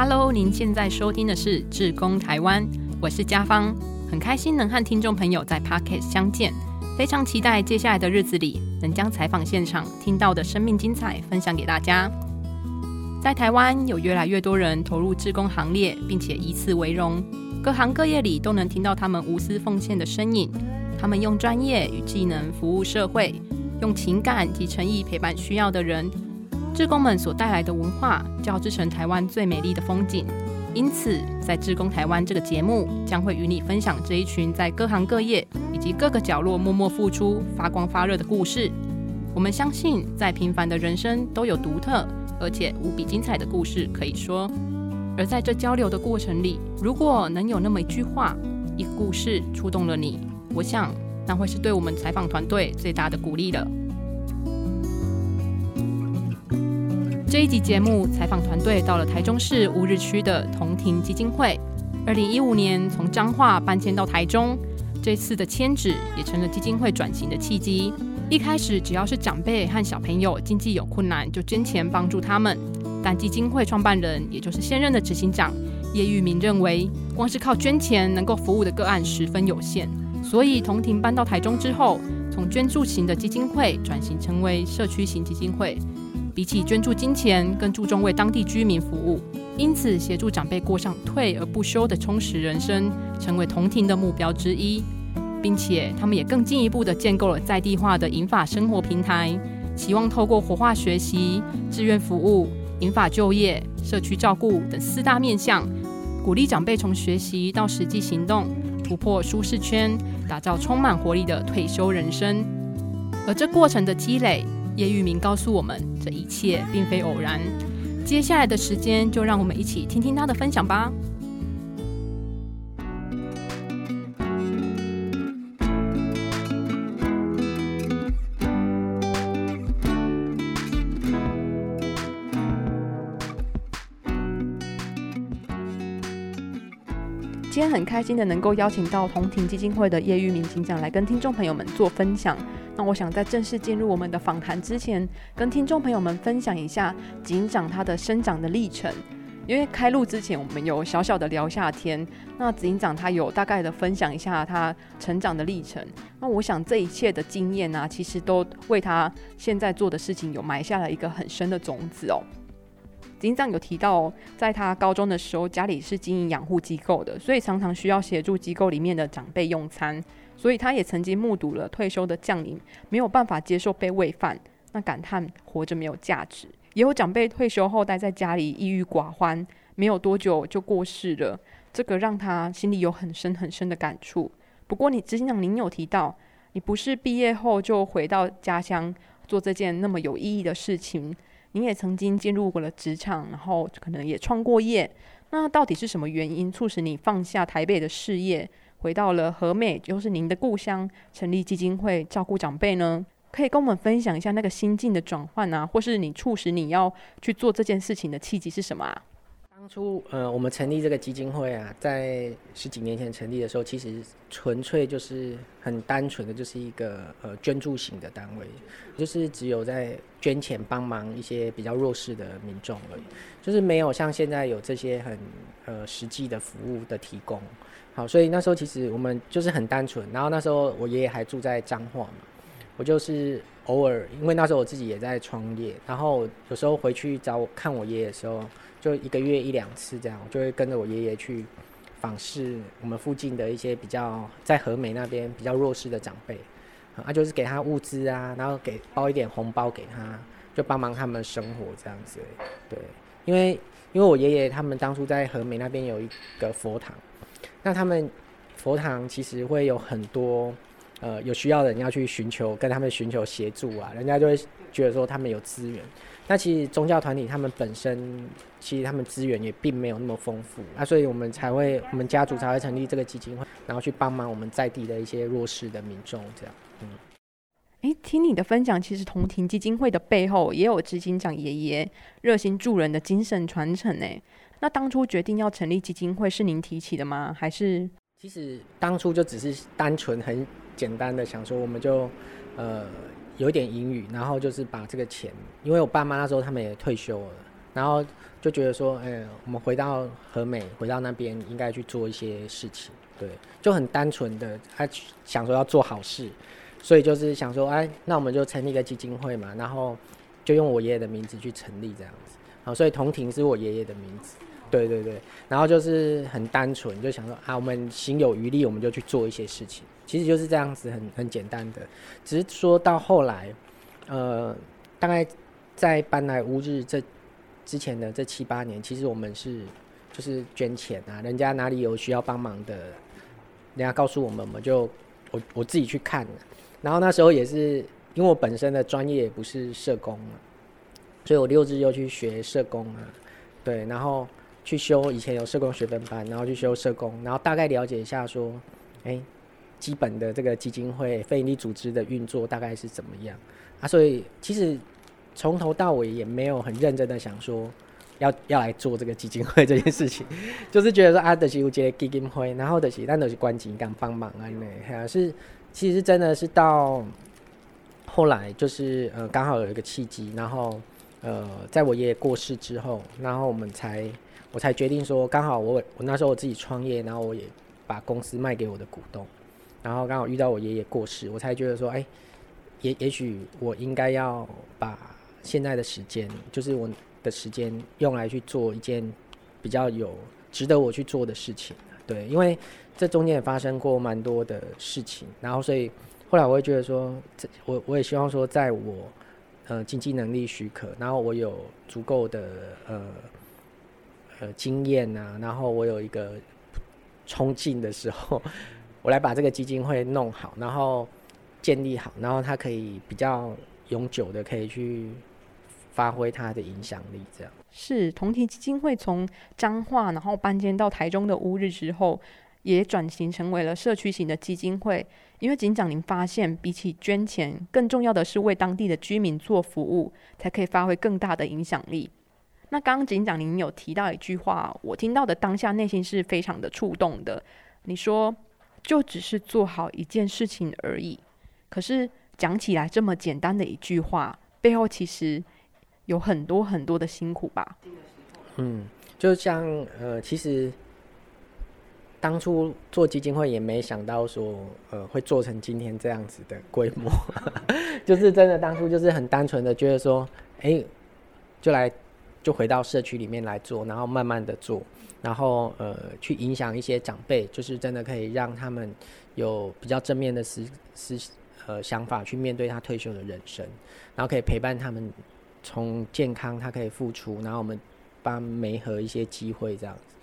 Hello，您现在收听的是《志工台湾》，我是嘉芳，很开心能和听众朋友在 Pocket 相见，非常期待接下来的日子里能将采访现场听到的生命精彩分享给大家。在台湾，有越来越多人投入志工行列，并且以此为荣，各行各业里都能听到他们无私奉献的身影。他们用专业与技能服务社会，用情感及诚意陪伴需要的人。志工们所带来的文化，交织成台湾最美丽的风景。因此，在《志工台湾》这个节目，将会与你分享这一群在各行各业以及各个角落默默付出、发光发热的故事。我们相信，在平凡的人生都有独特而且无比精彩的故事可以说。而在这交流的过程里，如果能有那么一句话、一个故事触动了你，我想那会是对我们采访团队最大的鼓励了。这一集节目，采访团队到了台中市乌日区的同庭基金会。二零一五年从彰化搬迁到台中，这次的迁址也成了基金会转型的契机。一开始，只要是长辈和小朋友经济有困难，就捐钱帮助他们。但基金会创办人，也就是现任的执行长叶玉明认为，光是靠捐钱能够服务的个案十分有限。所以，同庭搬到台中之后，从捐助型的基金会转型成为社区型基金会。比起捐助金钱，更注重为当地居民服务，因此协助长辈过上退而不休的充实人生，成为同庭的目标之一，并且他们也更进一步的建构了在地化的银法生活平台，希望透过活化学习、志愿服务、银法就业、社区照顾等四大面向，鼓励长辈从学习到实际行动，突破舒适圈，打造充满活力的退休人生。而这过程的积累。叶玉明告诉我们，这一切并非偶然。接下来的时间，就让我们一起听听他的分享吧。今天很开心的能够邀请到同庭基金会的叶玉明警长来跟听众朋友们做分享。那我想在正式进入我们的访谈之前，跟听众朋友们分享一下警长他的生长的历程。因为开录之前，我们有小小的聊下天，那警长他有大概的分享一下他成长的历程。那我想这一切的经验啊，其实都为他现在做的事情有埋下了一个很深的种子哦。警长有提到，在他高中的时候，家里是经营养护机构的，所以常常需要协助机构里面的长辈用餐。所以他也曾经目睹了退休的将领没有办法接受被喂饭，那感叹活着没有价值。也有长辈退休后待在家里抑郁寡欢，没有多久就过世了。这个让他心里有很深很深的感触。不过，你执行长您有提到，你不是毕业后就回到家乡做这件那么有意义的事情，您也曾经进入过了职场，然后可能也创过业。那到底是什么原因促使你放下台北的事业？回到了和美，就是您的故乡，成立基金会照顾长辈呢？可以跟我们分享一下那个心境的转换啊，或是你促使你要去做这件事情的契机是什么啊？当初呃，我们成立这个基金会啊，在十几年前成立的时候，其实纯粹就是很单纯的，就是一个呃捐助型的单位，就是只有在捐钱帮忙一些比较弱势的民众而已，就是没有像现在有这些很呃实际的服务的提供。好，所以那时候其实我们就是很单纯。然后那时候我爷爷还住在彰化嘛，我就是偶尔，因为那时候我自己也在创业，然后有时候回去找我看我爷爷的时候，就一个月一两次这样，就会跟着我爷爷去访视我们附近的一些比较在和美那边比较弱势的长辈，啊，就是给他物资啊，然后给包一点红包给他，就帮忙他们生活这样子。对，因为因为我爷爷他们当初在和美那边有一个佛堂。那他们佛堂其实会有很多呃有需要的人要去寻求跟他们寻求协助啊，人家就会觉得说他们有资源。那其实宗教团体他们本身其实他们资源也并没有那么丰富啊，所以我们才会我们家族才会成立这个基金会，然后去帮忙我们在地的一些弱势的民众这样。嗯，哎，听你的分享，其实同庭基金会的背后也有执行长爷爷热心助人的精神传承呢。那当初决定要成立基金会是您提起的吗？还是其实当初就只是单纯很简单的想说，我们就呃有点英语，然后就是把这个钱，因为我爸妈那时候他们也退休了，然后就觉得说，哎，我们回到和美，回到那边应该去做一些事情，对，就很单纯的，他想说要做好事，所以就是想说，哎，那我们就成立一个基金会嘛，然后就用我爷爷的名字去成立这样子，好，所以同庭是我爷爷的名字，对对对，然后就是很单纯，就想说啊，我们心有余力，我们就去做一些事情，其实就是这样子，很很简单的，只是说到后来，呃，大概在搬来乌日这。之前的这七八年，其实我们是就是捐钱啊，人家哪里有需要帮忙的，人家告诉我们，我们就我我自己去看。然后那时候也是因为我本身的专业也不是社工嘛，所以我六日又去学社工啊，对，然后去修以前有社工学分班，然后去修社工，然后大概了解一下说，哎，基本的这个基金会非营利组织的运作大概是怎么样啊？所以其实。从头到尾也没有很认真的想说要要来做这个基金会这件事情，就是觉得说啊，德西有接基金会，然后德西但德西关紧敢帮忙啊，那是其实真的是到后来就是呃刚好有一个契机，然后呃在我爷爷过世之后，然后我们才我才决定说，刚好我我那时候我自己创业，然后我也把公司卖给我的股东，然后刚好遇到我爷爷过世，我才觉得说，哎，也也许我应该要把。现在的时间就是我的时间，用来去做一件比较有值得我去做的事情。对，因为这中间也发生过蛮多的事情，然后所以后来我会觉得说，这我我也希望说，在我呃经济能力许可，然后我有足够的呃呃经验啊，然后我有一个冲劲的时候，我来把这个基金会弄好，然后建立好，然后它可以比较永久的可以去。发挥它的影响力，这样是同体基金会从彰化，然后搬迁到台中的乌日之后，也转型成为了社区型的基金会。因为警长您发现，比起捐钱，更重要的是为当地的居民做服务，才可以发挥更大的影响力。那刚刚警长您有提到一句话，我听到的当下内心是非常的触动的。你说，就只是做好一件事情而已。可是讲起来这么简单的一句话，背后其实。有很多很多的辛苦吧。嗯，就像呃，其实当初做基金会也没想到说，呃，会做成今天这样子的规模。就是真的当初就是很单纯的觉得说，哎，就来就回到社区里面来做，然后慢慢的做，然后呃，去影响一些长辈，就是真的可以让他们有比较正面的思思呃想法去面对他退休的人生，然后可以陪伴他们。从健康，他可以付出，然后我们帮媒合一些机会，这样子。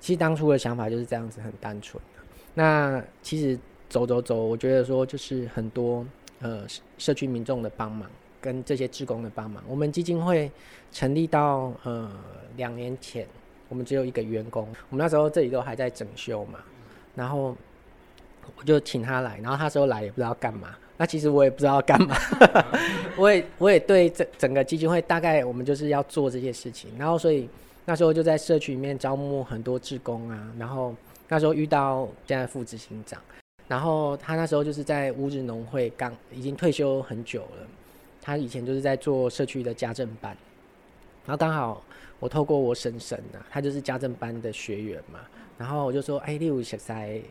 其实当初的想法就是这样子，很单纯。那其实走走走，我觉得说就是很多呃社区民众的帮忙，跟这些职工的帮忙。我们基金会成立到呃两年前，我们只有一个员工，我们那时候这里都还在整修嘛，然后我就请他来，然后他说来也不知道干嘛。那其实我也不知道干嘛，我也我也对整整个基金会大概我们就是要做这些事情，然后所以那时候就在社区里面招募很多志工啊，然后那时候遇到现在副执行长，然后他那时候就是在乌日农会刚已经退休很久了，他以前就是在做社区的家政班，然后刚好我透过我婶婶啊，他就是家政班的学员嘛，然后我就说，哎，你有熟悉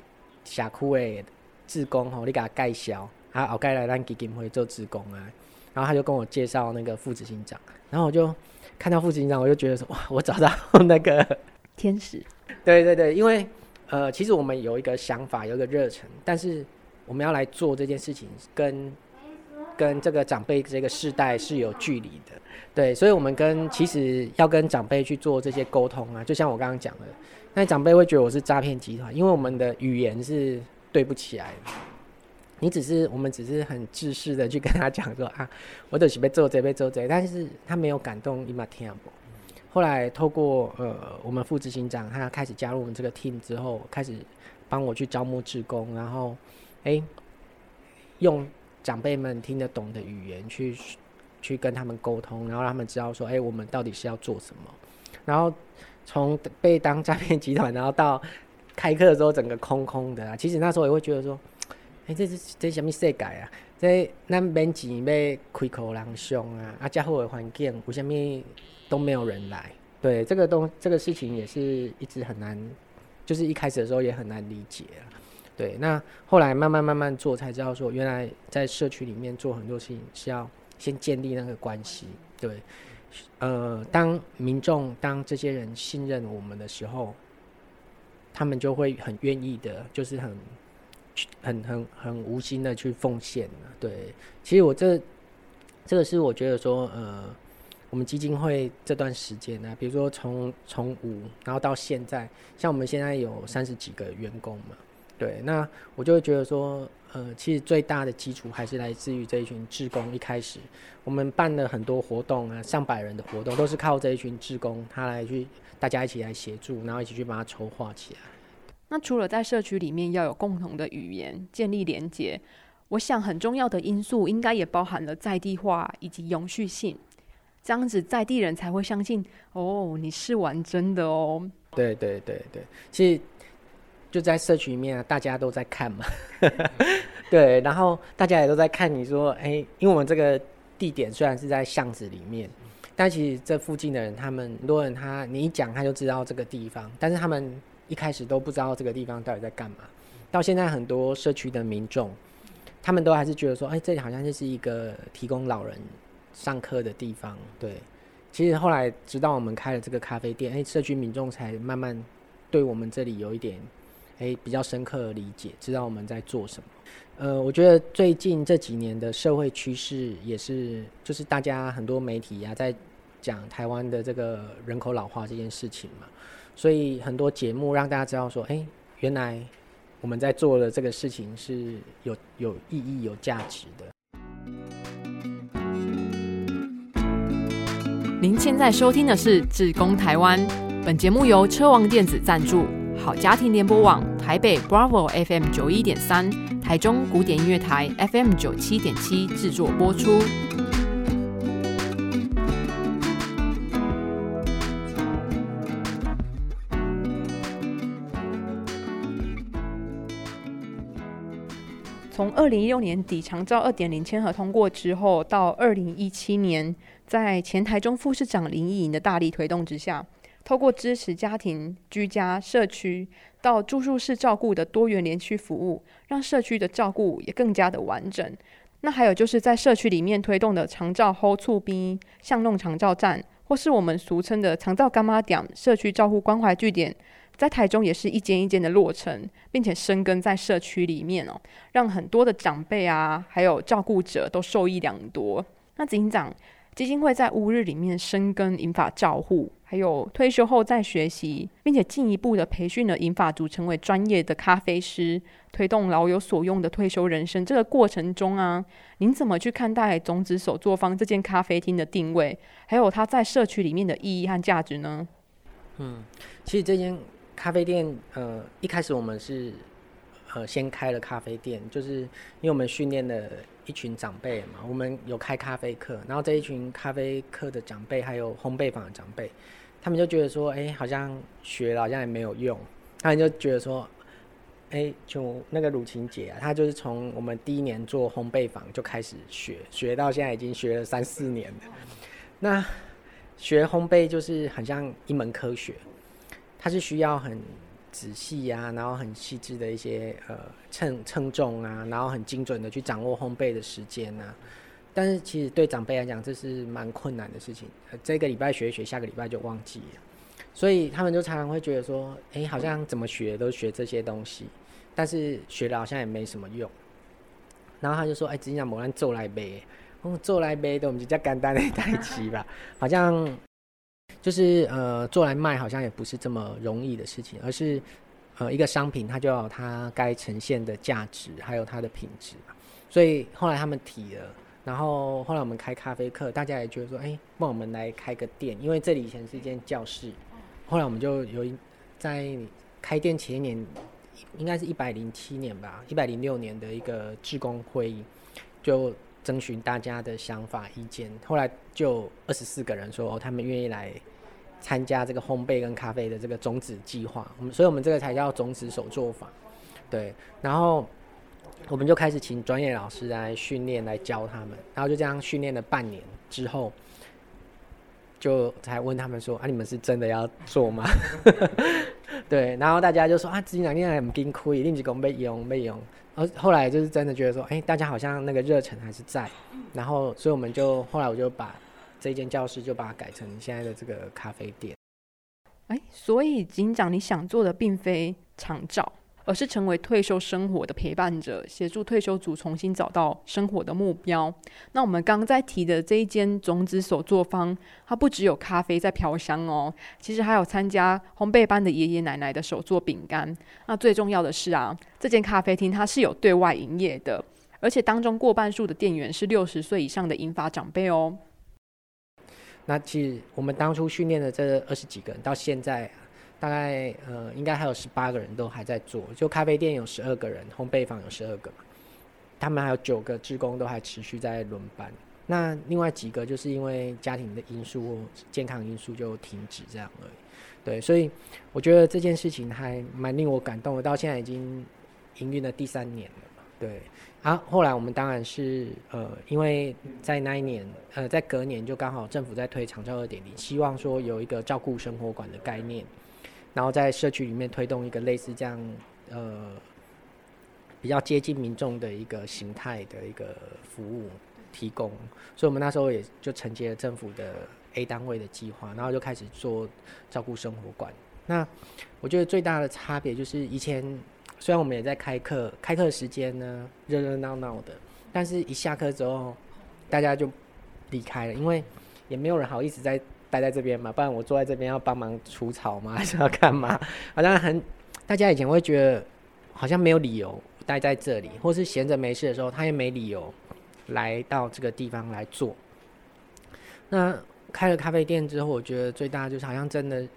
峡谷的志工吼，你给他介绍。他后盖来让基金会做志工啊，然后他就跟我介绍那个副执行长，然后我就看到副执行长，我就觉得说哇，我找到 那个天使。对对对，因为呃，其实我们有一个想法，有一个热忱，但是我们要来做这件事情，跟跟这个长辈这个世代是有距离的。对，所以我们跟其实要跟长辈去做这些沟通啊，就像我刚刚讲的，那长辈会觉得我是诈骗集团，因为我们的语言是对不起来的。你只是，我们只是很自私的去跟他讲说啊，我都是被做这被做这，但是他没有感动，伊玛听不。后来透过呃我们副执行长，他开始加入我们这个 team 之后，开始帮我去招募志工，然后哎用长辈们听得懂的语言去去跟他们沟通，然后让他们知道说，哎，我们到底是要做什么。然后从被当诈骗集团，然后到开课的时候整个空空的啊，其实那时候也会觉得说。哎，这是这什么世界啊？这咱免钱要开口人上啊！啊，这好的环境，为什么都没有人来？对这个东这个事情也是一直很难，就是一开始的时候也很难理解。对，那后来慢慢慢慢做才知道说，原来在社区里面做很多事情是要先建立那个关系。对，呃，当民众当这些人信任我们的时候，他们就会很愿意的，就是很很很很无心的去奉献对，其实我这这个是我觉得说，呃。我们基金会这段时间呢，比如说从从五，然后到现在，像我们现在有三十几个员工嘛，对，那我就会觉得说，呃，其实最大的基础还是来自于这一群志工。一开始我们办了很多活动啊，上百人的活动，都是靠这一群志工他来去，大家一起来协助，然后一起去把它筹划起来。那除了在社区里面要有共同的语言，建立连结，我想很重要的因素应该也包含了在地化以及永续性。这样子在地人才会相信哦，你是玩真的哦。对对对对，其实就在社区里面啊，大家都在看嘛。对，然后大家也都在看你说，哎，因为我们这个地点虽然是在巷子里面，但其实这附近的人，他们很多人他你一讲他就知道这个地方，但是他们一开始都不知道这个地方到底在干嘛。到现在很多社区的民众，他们都还是觉得说，哎，这里好像就是一个提供老人。上课的地方，对，其实后来直到我们开了这个咖啡店，哎，社区民众才慢慢对我们这里有一点，哎，比较深刻的理解，知道我们在做什么。呃，我觉得最近这几年的社会趋势也是，就是大家很多媒体呀在讲台湾的这个人口老化这件事情嘛，所以很多节目让大家知道说，哎，原来我们在做的这个事情是有有意义、有价值的。您现在收听的是《志工台湾》，本节目由车王电子赞助，家庭联播网台北 Bravo FM 九一点三，台中古典音乐台 FM 九七点七制作播出。从二零一六年底长照二点零签合通过之后，到二零一七年。在前台中副市长林义莹的大力推动之下，透过支持家庭、居家、社区到住宿式照顾的多元连区服务，让社区的照顾也更加的完整。那还有就是在社区里面推动的长照 Hold 处兵、巷弄长照站，或是我们俗称的长照干妈点社区照护关怀据点，在台中也是一间一间的落成，并且生根在社区里面哦，让很多的长辈啊，还有照顾者都受益良多。那警长。基金会在乌日里面深耕银法照护，还有退休后再学习，并且进一步的培训了银法族成为专业的咖啡师，推动老有所用的退休人生。这个过程中啊，您怎么去看待种子手作坊这间咖啡厅的定位，还有它在社区里面的意义和价值呢？嗯，其实这间咖啡店，呃，一开始我们是呃先开了咖啡店，就是因为我们训练的。一群长辈嘛，我们有开咖啡课，然后这一群咖啡课的长辈，还有烘焙坊的长辈，他们就觉得说，哎，好像学了好像也没有用，他们就觉得说，哎，就那个鲁琴姐啊，她就是从我们第一年做烘焙坊就开始学，学到现在已经学了三四年了。那学烘焙就是很像一门科学，它是需要很。仔细呀，然后很细致的一些呃称称重啊，然后很精准的去掌握烘焙的时间呐。但是其实对长辈来讲，这是蛮困难的事情。这个礼拜学一学，下个礼拜就忘记了。所以他们就常常会觉得说，哎，好像怎么学都学这些东西，但是学了好像也没什么用。然后他就说，哎，只想某人做来背，做来背的我们就叫简单的代齐吧，好像。就是呃，做来卖好像也不是这么容易的事情，而是呃，一个商品它就要它该呈现的价值，还有它的品质所以后来他们提了，然后后来我们开咖啡课，大家也觉得说，哎，那我们来开个店，因为这里以前是一间教室。后来我们就有一在开店前一年，应该是一百零七年吧，一百零六年的一个志工会议，就。征询大家的想法意见，后来就二十四个人说哦他们愿意来参加这个烘焙跟咖啡的这个种子计划，我们所以我们这个才叫种子手作坊，对，然后我们就开始请专业老师来训练来教他们，然后就这样训练了半年之后，就才问他们说啊，你们是真的要做吗？对，然后大家就说啊，执行长现在很辛苦，一定是讲被用被用。然后后来就是真的觉得说，哎，大家好像那个热忱还是在。然后，所以我们就后来我就把这间教室就把它改成现在的这个咖啡店。哎，所以警长你想做的并非长照。而是成为退休生活的陪伴者，协助退休族重新找到生活的目标。那我们刚刚在提的这一间种子手作坊，它不只有咖啡在飘香哦，其实还有参加烘焙班的爷爷奶奶的手做饼干。那最重要的是啊，这间咖啡厅它是有对外营业的，而且当中过半数的店员是六十岁以上的银发长辈哦。那其实我们当初训练的这二十几个人，到现在。大概呃，应该还有十八个人都还在做，就咖啡店有十二个人，烘焙坊有十二个嘛，他们还有九个职工都还持续在轮班。那另外几个就是因为家庭的因素健康因素就停止这样而已。对，所以我觉得这件事情还蛮令我感动的。到现在已经营运了第三年了。对，啊，后来我们当然是呃，因为在那一年呃，在隔年就刚好政府在推长照二点零，希望说有一个照顾生活馆的概念。然后在社区里面推动一个类似这样，呃，比较接近民众的一个形态的一个服务提供，所以我们那时候也就承接了政府的 A 单位的计划，然后就开始做照顾生活馆。那我觉得最大的差别就是以前虽然我们也在开课，开课时间呢热热闹闹的，但是一下课之后大家就离开了，因为也没有人好意思在。待在这边嘛，不然我坐在这边要帮忙除草吗？还是要干嘛？好像很，大家以前会觉得好像没有理由待在这里，或是闲着没事的时候，他也没理由来到这个地方来做。那开了咖啡店之后，我觉得最大就是好像真的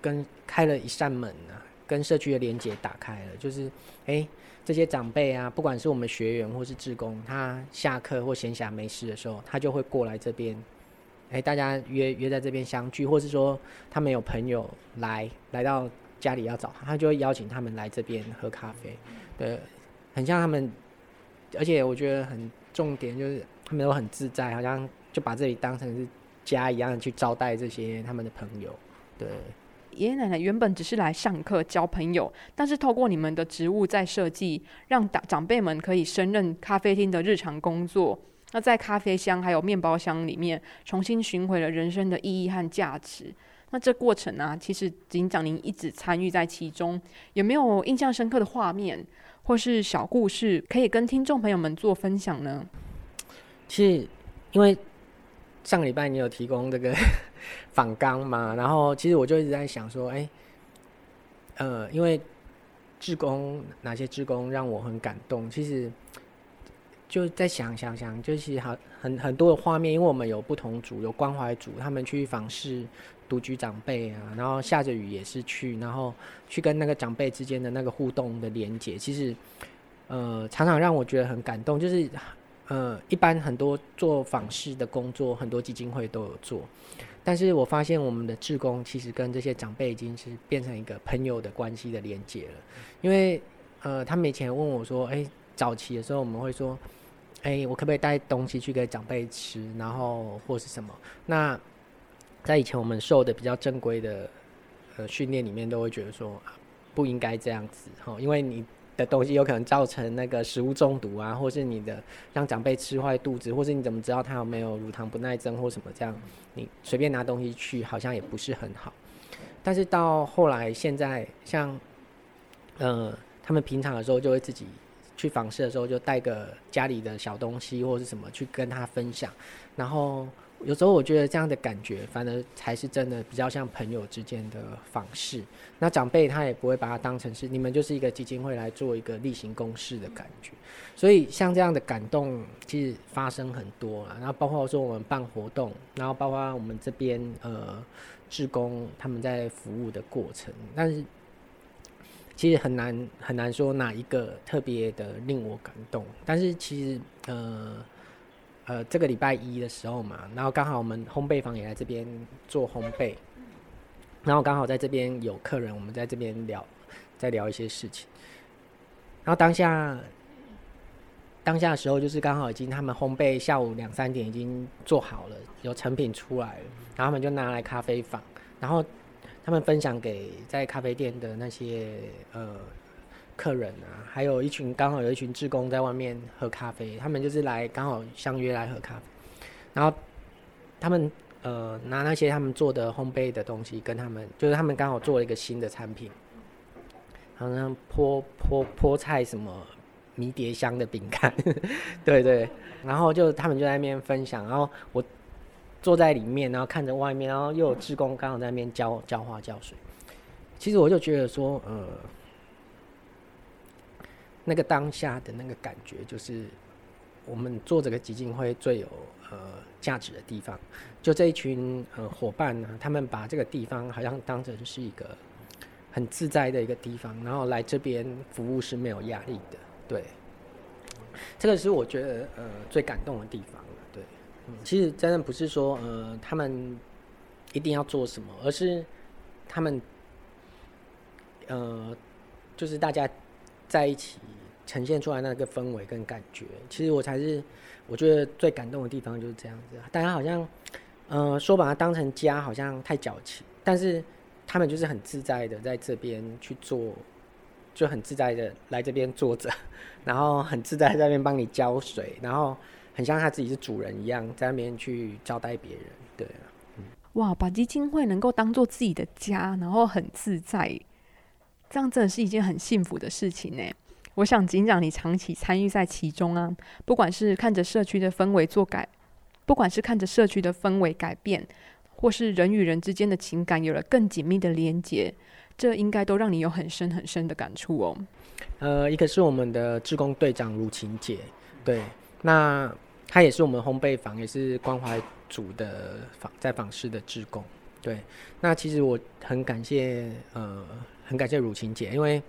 跟开了一扇门啊，跟社区的连接打开了。就是哎，这些长辈啊，不管是我们学员或是志工，他下课或闲暇没事的时候，他就会过来这边。哎，大家约约在这边相聚，或是说他们有朋友来来到家里要找他，他就会邀请他们来这边喝咖啡。对，很像他们，而且我觉得很重点就是他们都很自在，好像就把这里当成是家一样去招待这些他们的朋友。对，爷爷奶奶原本只是来上课交朋友，但是透过你们的职务在设计，让长长辈们可以胜任咖啡厅的日常工作。那在咖啡香还有面包香里面，重新寻回了人生的意义和价值。那这过程呢，其实警长您一直参与在其中，有没有印象深刻的画面或是小故事，可以跟听众朋友们做分享呢？其实，因为上个礼拜你有提供这个 仿钢嘛，然后其实我就一直在想说，哎，呃，因为志工哪些志工让我很感动，其实。就在想想想，就是好很很多的画面，因为我们有不同组，有关怀组，他们去访视独居长辈啊，然后下着雨也是去，然后去跟那个长辈之间的那个互动的连接，其实呃常常让我觉得很感动。就是呃一般很多做访视的工作，很多基金会都有做，但是我发现我们的志工其实跟这些长辈已经是变成一个朋友的关系的连接了，因为呃他们以前问我说，哎早期的时候我们会说。哎，我可不可以带东西去给长辈吃？然后或是什么？那在以前我们受的比较正规的呃训练里面，都会觉得说不应该这样子哈，因为你的东西有可能造成那个食物中毒啊，或是你的让长辈吃坏肚子，或是你怎么知道他有没有乳糖不耐症或什么这样？你随便拿东西去，好像也不是很好。但是到后来，现在像呃，他们平常的时候就会自己。去访视的时候，就带个家里的小东西或者是什么去跟他分享，然后有时候我觉得这样的感觉，反而才是真的比较像朋友之间的访视。那长辈他也不会把它当成是你们就是一个基金会来做一个例行公事的感觉。所以像这样的感动，其实发生很多了。然后包括说我们办活动，然后包括我们这边呃志工他们在服务的过程，但是。其实很难很难说哪一个特别的令我感动，但是其实呃呃这个礼拜一的时候嘛，然后刚好我们烘焙坊也来这边做烘焙，然后刚好在这边有客人，我们在这边聊，在聊一些事情，然后当下当下的时候，就是刚好已经他们烘焙下午两三点已经做好了，有成品出来了，然后他们就拿来咖啡坊，然后他们分享给在咖啡店的那些呃客人啊，还有一群刚好有一群职工在外面喝咖啡，他们就是来刚好相约来喝咖啡，然后他们呃拿那些他们做的烘焙的东西跟他们，就是他们刚好做了一个新的产品，好像菠菠菠菜什么。迷迭香的饼干，对对，然后就他们就在那边分享，然后我坐在里面，然后看着外面，然后又有志工刚好在那边浇浇花浇水。其实我就觉得说，呃，那个当下的那个感觉，就是我们做这个基金会最有呃价值的地方。就这一群呃伙伴呢，他们把这个地方好像当成是一个很自在的一个地方，然后来这边服务是没有压力的。对，这个是我觉得呃最感动的地方，其实真的不是说呃他们一定要做什么，而是他们呃就是大家在一起呈现出来那个氛围跟感觉，其实我才是我觉得最感动的地方就是这样子。大家好像呃说把它当成家，好像太矫情，但是他们就是很自在的在这边去做。就很自在的来这边坐着，然后很自在在那边帮你浇水，然后很像他自己是主人一样，在那边去招待别人。对，嗯哇，把基金会能够当做自己的家，然后很自在，这样真的是一件很幸福的事情呢。我想警长你长期参与在其中啊，不管是看着社区的氛围做改，不管是看着社区的氛围改变，或是人与人之间的情感有了更紧密的连接。这应该都让你有很深很深的感触哦。呃，一个是我们的志工队长如晴姐，对，那他也是我们烘焙坊，也是关怀组的访在访视的志工，对。那其实我很感谢，呃，很感谢汝晴姐，因为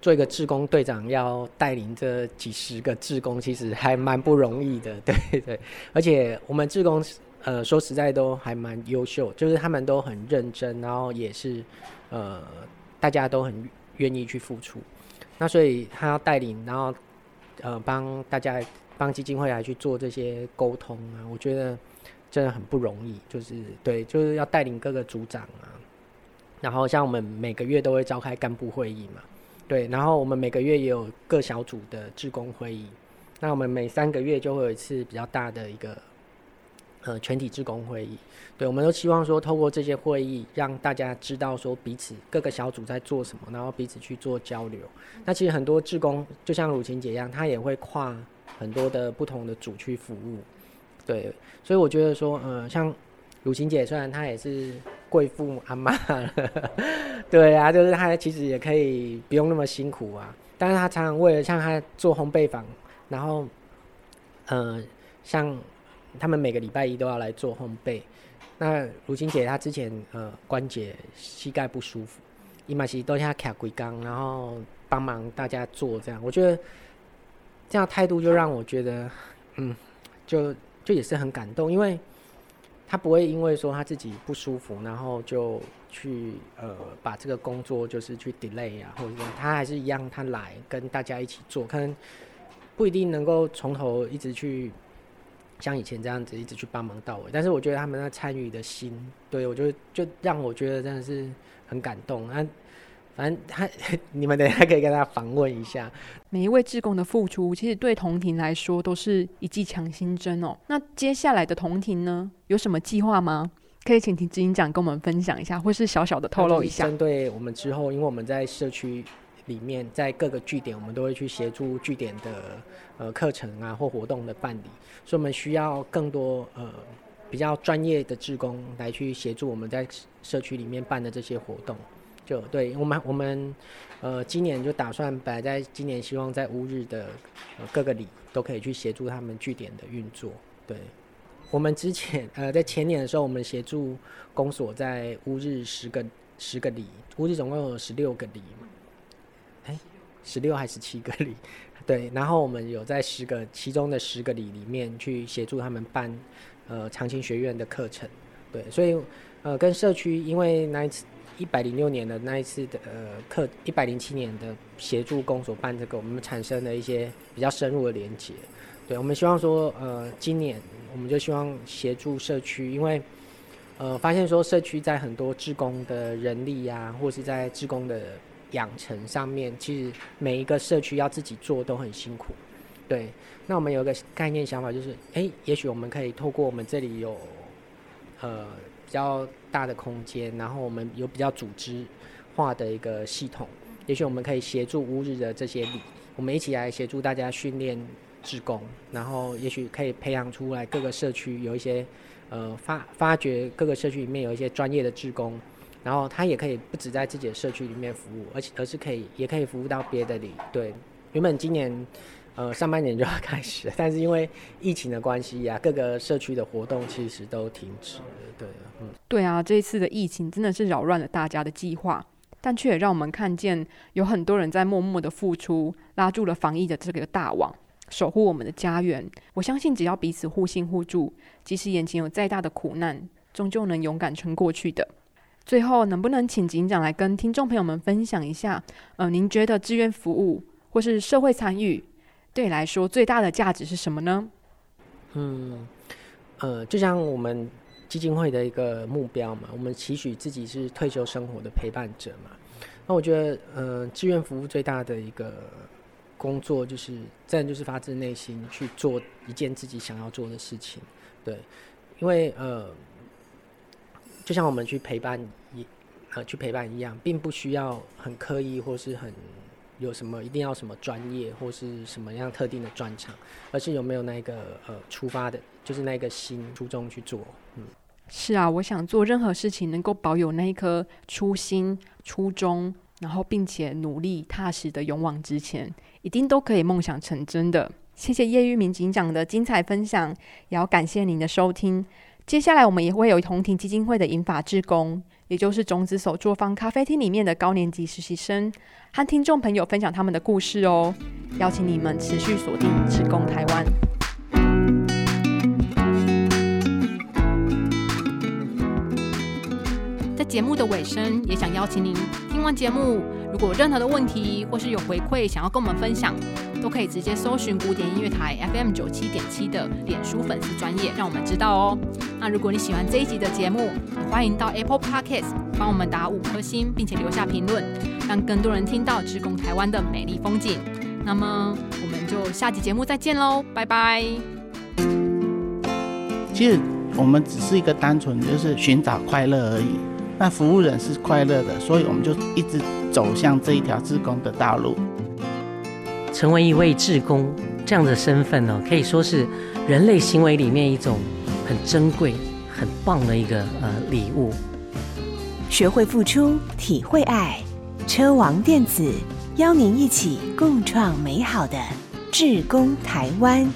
做一个志工队长要带领这几十个志工，其实还蛮不容易的，对对。而且我们志工，呃，说实在都还蛮优秀，就是他们都很认真，然后也是，呃。大家都很愿意去付出，那所以他要带领，然后呃帮大家帮基金会来去做这些沟通啊，我觉得真的很不容易，就是对，就是要带领各个组长啊，然后像我们每个月都会召开干部会议嘛，对，然后我们每个月也有各小组的职工会议，那我们每三个月就会有一次比较大的一个。呃，全体职工会议，对，我们都希望说，透过这些会议，让大家知道说彼此各个小组在做什么，然后彼此去做交流。那其实很多职工，就像鲁琴姐一样，她也会跨很多的不同的组去服务。对，所以我觉得说，呃，像鲁琴姐，虽然她也是贵妇阿妈，对啊，就是她其实也可以不用那么辛苦啊，但是她常常为了像她做烘焙坊，然后，呃，像。他们每个礼拜一都要来做烘焙。那如琴姐她之前呃关节膝盖不舒服，伊玛西都下卡龟缸，然后帮忙大家做这样。我觉得这样态度就让我觉得，嗯，就就也是很感动，因为他不会因为说他自己不舒服，然后就去呃把这个工作就是去 delay 啊，或者他还是一样，他来跟大家一起做，可能不一定能够从头一直去。像以前这样子一直去帮忙到尾，但是我觉得他们那参与的心，对我就就让我觉得真的是很感动。那反正他 你们等下可以跟他访问一下，每一位志工的付出，其实对同庭来说都是一剂强心针哦。那接下来的同庭呢，有什么计划吗？可以请听执行长跟我们分享一下，或是小小的透露一下。针对我们之后，因为我们在社区。里面在各个据点，我们都会去协助据点的呃课程啊或活动的办理，所以我们需要更多呃比较专业的志工来去协助我们在社区里面办的这些活动。就对我们我们呃今年就打算摆在今年希望在乌日的各个里都可以去协助他们据点的运作。对，我们之前呃在前年的时候，我们协助公所在乌日十个十个里，乌日总共有十六个里。哎十六还是七个里，对，然后我们有在十个其中的十个里里面去协助他们办呃长青学院的课程，对，所以呃跟社区因为那一次一百零六年的那一次的呃课，一百零七年的协助公所办这个，我们产生了一些比较深入的连接。对，我们希望说，呃，今年我们就希望协助社区，因为呃发现说社区在很多职工的人力呀，或是在职工的养成上面，其实每一个社区要自己做都很辛苦。对，那我们有个概念想法，就是，哎，也许我们可以透过我们这里有呃比较大的空间，然后我们有比较组织化的一个系统，也许我们可以协助乌日的这些里，我们一起来协助大家训练。职工，然后也许可以培养出来各个社区有一些，呃发发掘各个社区里面有一些专业的职工，然后他也可以不止在自己的社区里面服务，而且而是可以也可以服务到别的里。对，原本今年呃上半年就要开始，但是因为疫情的关系呀，各个社区的活动其实都停止了。对，嗯，对啊，这一次的疫情真的是扰乱了大家的计划，但却也让我们看见有很多人在默默的付出，拉住了防疫的这个大网。守护我们的家园，我相信只要彼此互信互助，即使眼前有再大的苦难，终究能勇敢撑过去的。最后，能不能请警长来跟听众朋友们分享一下？呃，您觉得志愿服务或是社会参与，对你来说最大的价值是什么呢？嗯，呃，就像我们基金会的一个目标嘛，我们期许自己是退休生活的陪伴者嘛。那我觉得，呃，志愿服务最大的一个。工作就是真的就是发自内心去做一件自己想要做的事情，对，因为呃，就像我们去陪伴一呃去陪伴一样，并不需要很刻意或是很有什么一定要什么专业或是什么样特定的专长，而是有没有那个呃出发的，就是那个心初衷去做。嗯，是啊，我想做任何事情能够保有那一颗初心初衷。然后，并且努力踏实的勇往直前，一定都可以梦想成真的。谢谢叶玉明警长的精彩分享，也要感谢您的收听。接下来，我们也会有同庭基金会的引法志工，也就是种子手作坊咖啡厅里面的高年级实习生，和听众朋友分享他们的故事哦。邀请你们持续锁定职工台湾。在节目的尾声，也想邀请您听完节目，如果有任何的问题或是有回馈想要跟我们分享，都可以直接搜寻古典音乐台 FM 九七点七的脸书粉丝专业，让我们知道哦。那如果你喜欢这一集的节目，欢迎到 Apple Podcast 帮我们打五颗星，并且留下评论，让更多人听到职工台湾的美丽风景。那么我们就下集节目再见喽，拜拜。其实我们只是一个单纯就是寻找快乐而已。那服务人是快乐的，所以我们就一直走向这一条志工的道路。成为一位志工这样的身份呢，可以说是人类行为里面一种很珍贵、很棒的一个呃礼物。学会付出，体会爱，车王电子邀您一起共创美好的智工台湾。